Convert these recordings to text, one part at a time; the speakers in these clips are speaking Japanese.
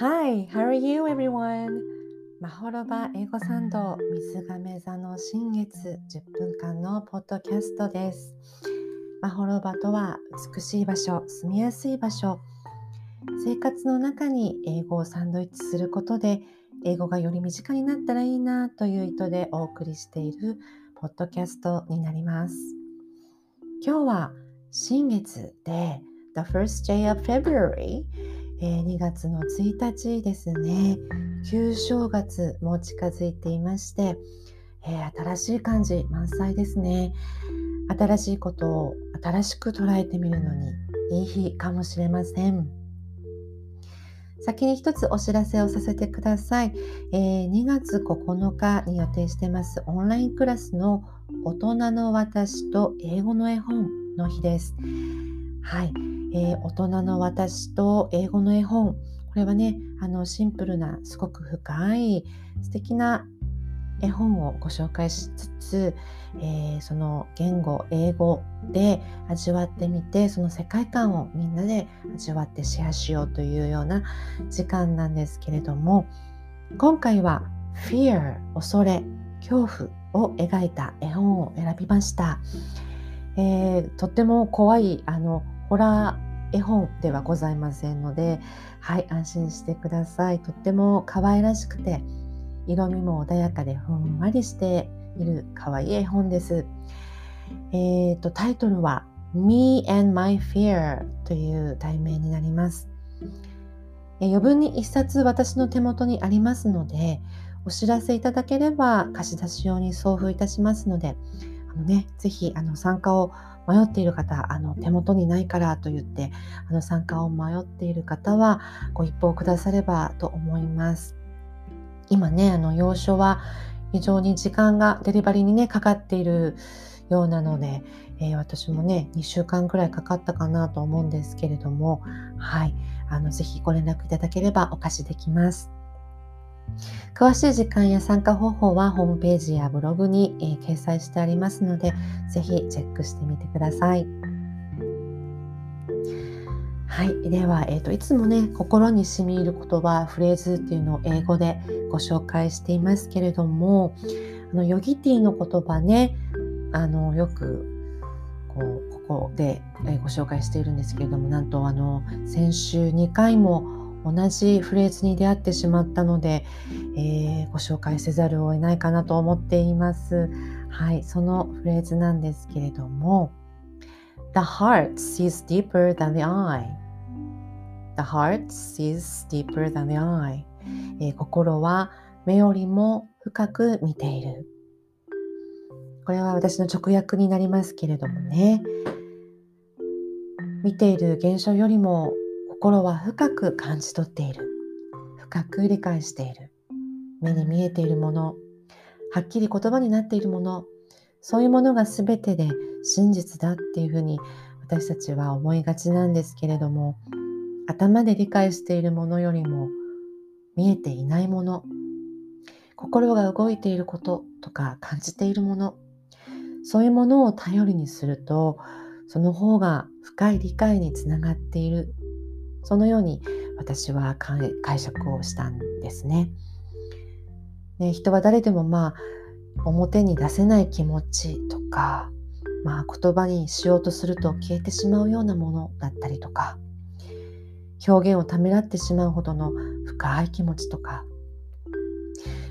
Hi, how are you everyone? マホロバ英語サンド水亀座の新月10分間のポッドキャストです。マホロバとは美しい場所、住みやすい場所、生活の中に英語をサンドイッチすることで英語がより身近になったらいいなという意図でお送りしているポッドキャストになります。今日は新月で The first day of February えー、2月の1日ですね。旧正月も近づいていまして、えー、新しい感じ満載ですね。新しいことを新しく捉えてみるのにいい日かもしれません。先に一つお知らせをさせてください、えー、2月9日に予定してますオンラインクラスの大人の私と英語の絵本の日です。はい。えー、大人の私と英語の絵本。これはねあのシンプルなすごく深い素敵な絵本をご紹介しつつ、えー、その言語英語で味わってみてその世界観をみんなで味わってシェアしようというような時間なんですけれども今回は Fear 恐れ恐怖を描いた絵本を選びました、えー、とっても怖いあのホラー絵本ではございませんので、はい、安心してください。とっても可愛らしくて、色味も穏やかでふんわりしている可愛い絵本です。えーと、タイトルは Me and My Fear という題名になります。余分に一冊私の手元にありますので、お知らせいただければ貸し出し用に送付いたしますので、あのね、ぜひあの参加を迷っている方あの手元にないからと言ってあの参加を迷っている方はご一報くださればと思います。今ねあの要所は非常に時間がデリバリーにねかかっているようなので、えー、私もね2週間くらいかかったかなと思うんですけれどもはいあのぜひご連絡いただければお貸しできます。詳しい時間や参加方法はホームページやブログに、えー、掲載してありますので、ぜひチェックしてみてください。はい。では、えーと、いつもね、心に染み入る言葉、フレーズっていうのを英語でご紹介していますけれども、あのヨギティの言葉ね、あのよくこうここでご紹介しているんですけれども、なんとあの先週2回も同じフレーズに出会ってしまったので、えー、ご紹介せざるを得ないかなと思っています。はい、そのフレーズなんですけれども The heart sees deeper than the eye The heart sees deeper than the eye、えー、心は目よりも深く見ている。これは私の直訳になりますけれどもね。見ている現象よりも心は深く感じ取っている。深く理解している。目に見えているもの。はっきり言葉になっているもの。そういうものが全てで真実だっていうふうに私たちは思いがちなんですけれども頭で理解しているものよりも見えていないもの。心が動いていることとか感じているもの。そういうものを頼りにするとその方が深い理解につながっている。そのように私は解釈をしたんですね。ね人は誰でもまあ表に出せない気持ちとか、まあ、言葉にしようとすると消えてしまうようなものだったりとか表現をためらってしまうほどの深い気持ちとか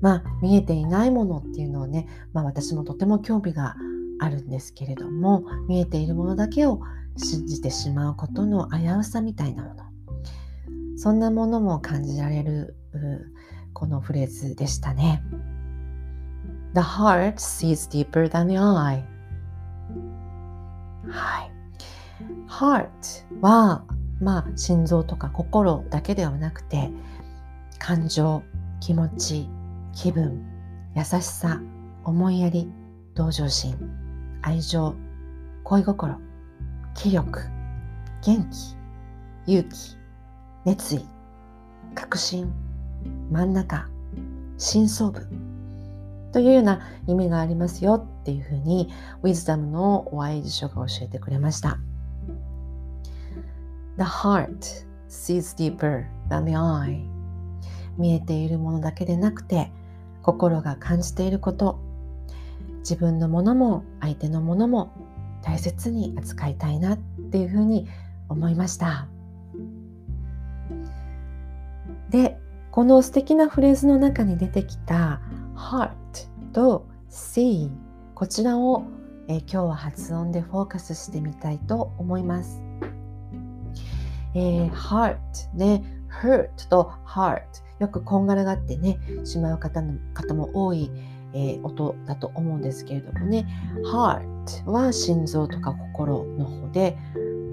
まあ見えていないものっていうのをね、まあ、私もとても興味があるんですけれども見えているものだけを信じてしまうことの危うさみたいなものそんなものも感じられるこのフレーズでしたね。The heart sees deeper than the eye. はい。heart は、まあ、心臓とか心だけではなくて、感情、気持ち、気分、優しさ、思いやり、同情心、愛情、恋心、気力、元気、勇気、熱意確信真ん中深層部というような意味がありますよっていうふうにウィズダムの Y 辞書が教えてくれました。The heart sees deeper than the eye. 見えているものだけでなくて心が感じていること。自分のものも相手のものも大切に扱いたいなっていうふうに思いました。でこの素敵なフレーズの中に出てきた heart と see こちらを、え今日は発音でフォーカスしてみたいと思います。えー、heart ね hurt と heart よくこんがらがってねしまう方の方も多い、えー、音だと思うんですけれどもね。heart は心臓とか心の方で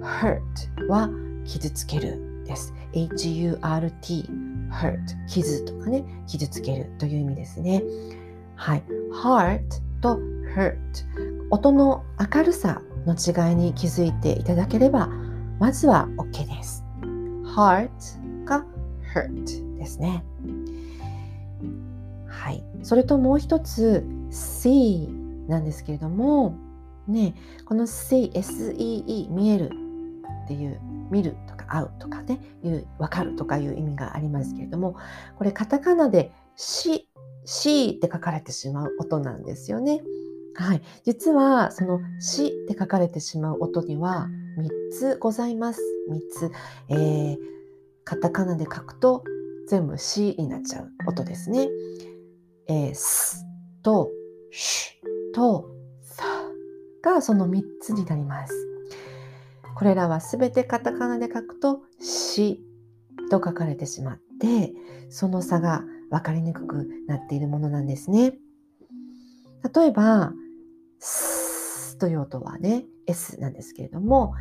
hurt は傷つけるです。Hurt hurt 傷とかね傷つけるという意味ですね。はい。heart と hurt 音の明るさの違いに気づいていただければまずは OK です。heart か hurt ですね。はい。それともう一つ see なんですけれどもねこの see see 見えるっていう見るとか会うとかねいう分かるとかいう意味がありますけれどもこれカタカナでし C って書かれてしまう音なんですよね。はい、実はその「し」って書かれてしまう音には3つございます。3つ、えー、カタカナで書くと全部「し」になっちゃう音ですね。えー、すとしとさがその3つになります。これらはすべてカタカナで書くと「し」と書かれてしまってその差が分かりにくくなっているものなんですね。例えば、スという音はね、S なんですけれども、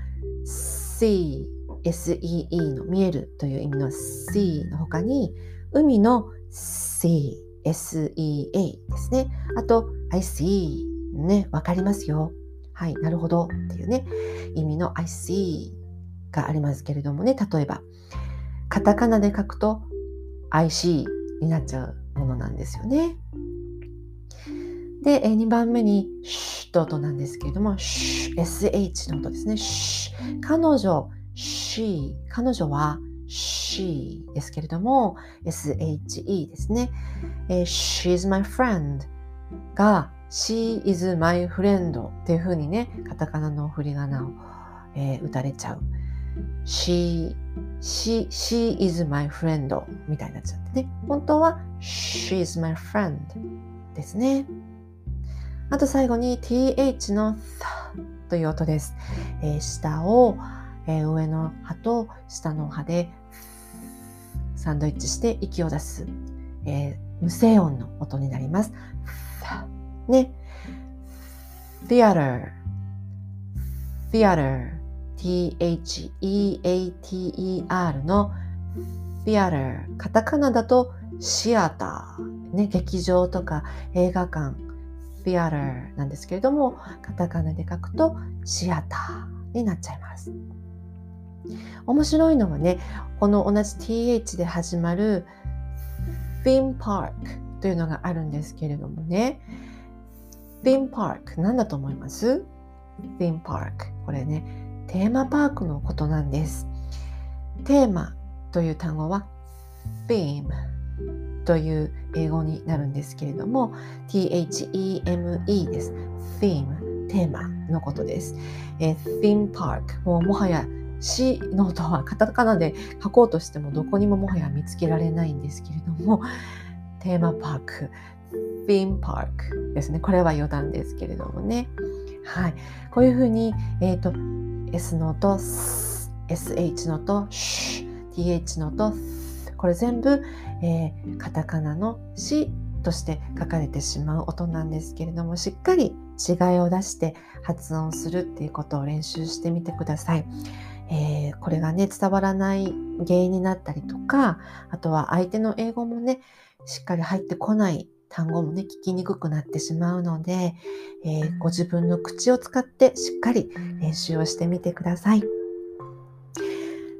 see, SEE の見えるという意味の see の他に、海の see, SEA ですね。あと、I see ね、わかりますよ。はい、なるほどっていうね、意味の I see がありますけれどもね、例えば、カタカナで書くと I see になっちゃうものなんですよね。で、2番目にシュと音なんですけれども、SH の音ですね。彼女、she、彼女は she ですけれども、SHE ですね。え、she's my friend が she is my friend っていうふうにね、カタカナの振り仮名を、えー、打たれちゃう。she, she, she is my friend みたいになっちゃってね。本当は she is my friend ですね。あと最後に th の th という音です。えー、下を、えー、上の歯と下の歯でサンドイッチして息を出す、えー、無声音の音になります。ね。theater, theater, t-h-e-a-t-e-r の theater カタカナだとシアター、ね、劇場とか映画館。theater なんですけれどもカタカナで書くとシアターになっちゃいます。面白いのはねこの同じ th で始まる theme park というのがあるんですけれどもね。Theme park 何だと思います？Theme park これねテーマパークのことなんです。テーマという単語は theme という英語になるんですけれども theme です。theme テーマのことです。えー、theme park もうもはや死の音はカタカナで書こうとしてもどこにももはや見つけられないんですけれどもテーマパーク theme park ですね。これは余談ですけれどもね。はい。こういうふうに、えーと S の音 SH の音 TH の音これ全部、えー、カタカナの「し」として書かれてしまう音なんですけれどもしっかり違いを出して発音するっていうことを練習してみてください。えー、これがね伝わらない原因になったりとかあとは相手の英語もねしっかり入ってこない単語もね、聞きにくくなってしまうので、えー、ご自分の口を使ってしっかり練習をしてみてください。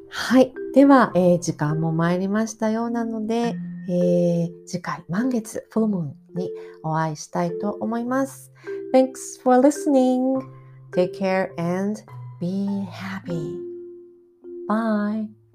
はい。では、えー、時間も参りましたようなので、えー、次回、満月、フルムーンにお会いしたいと思います。Thanks for listening. Take care and be happy. Bye.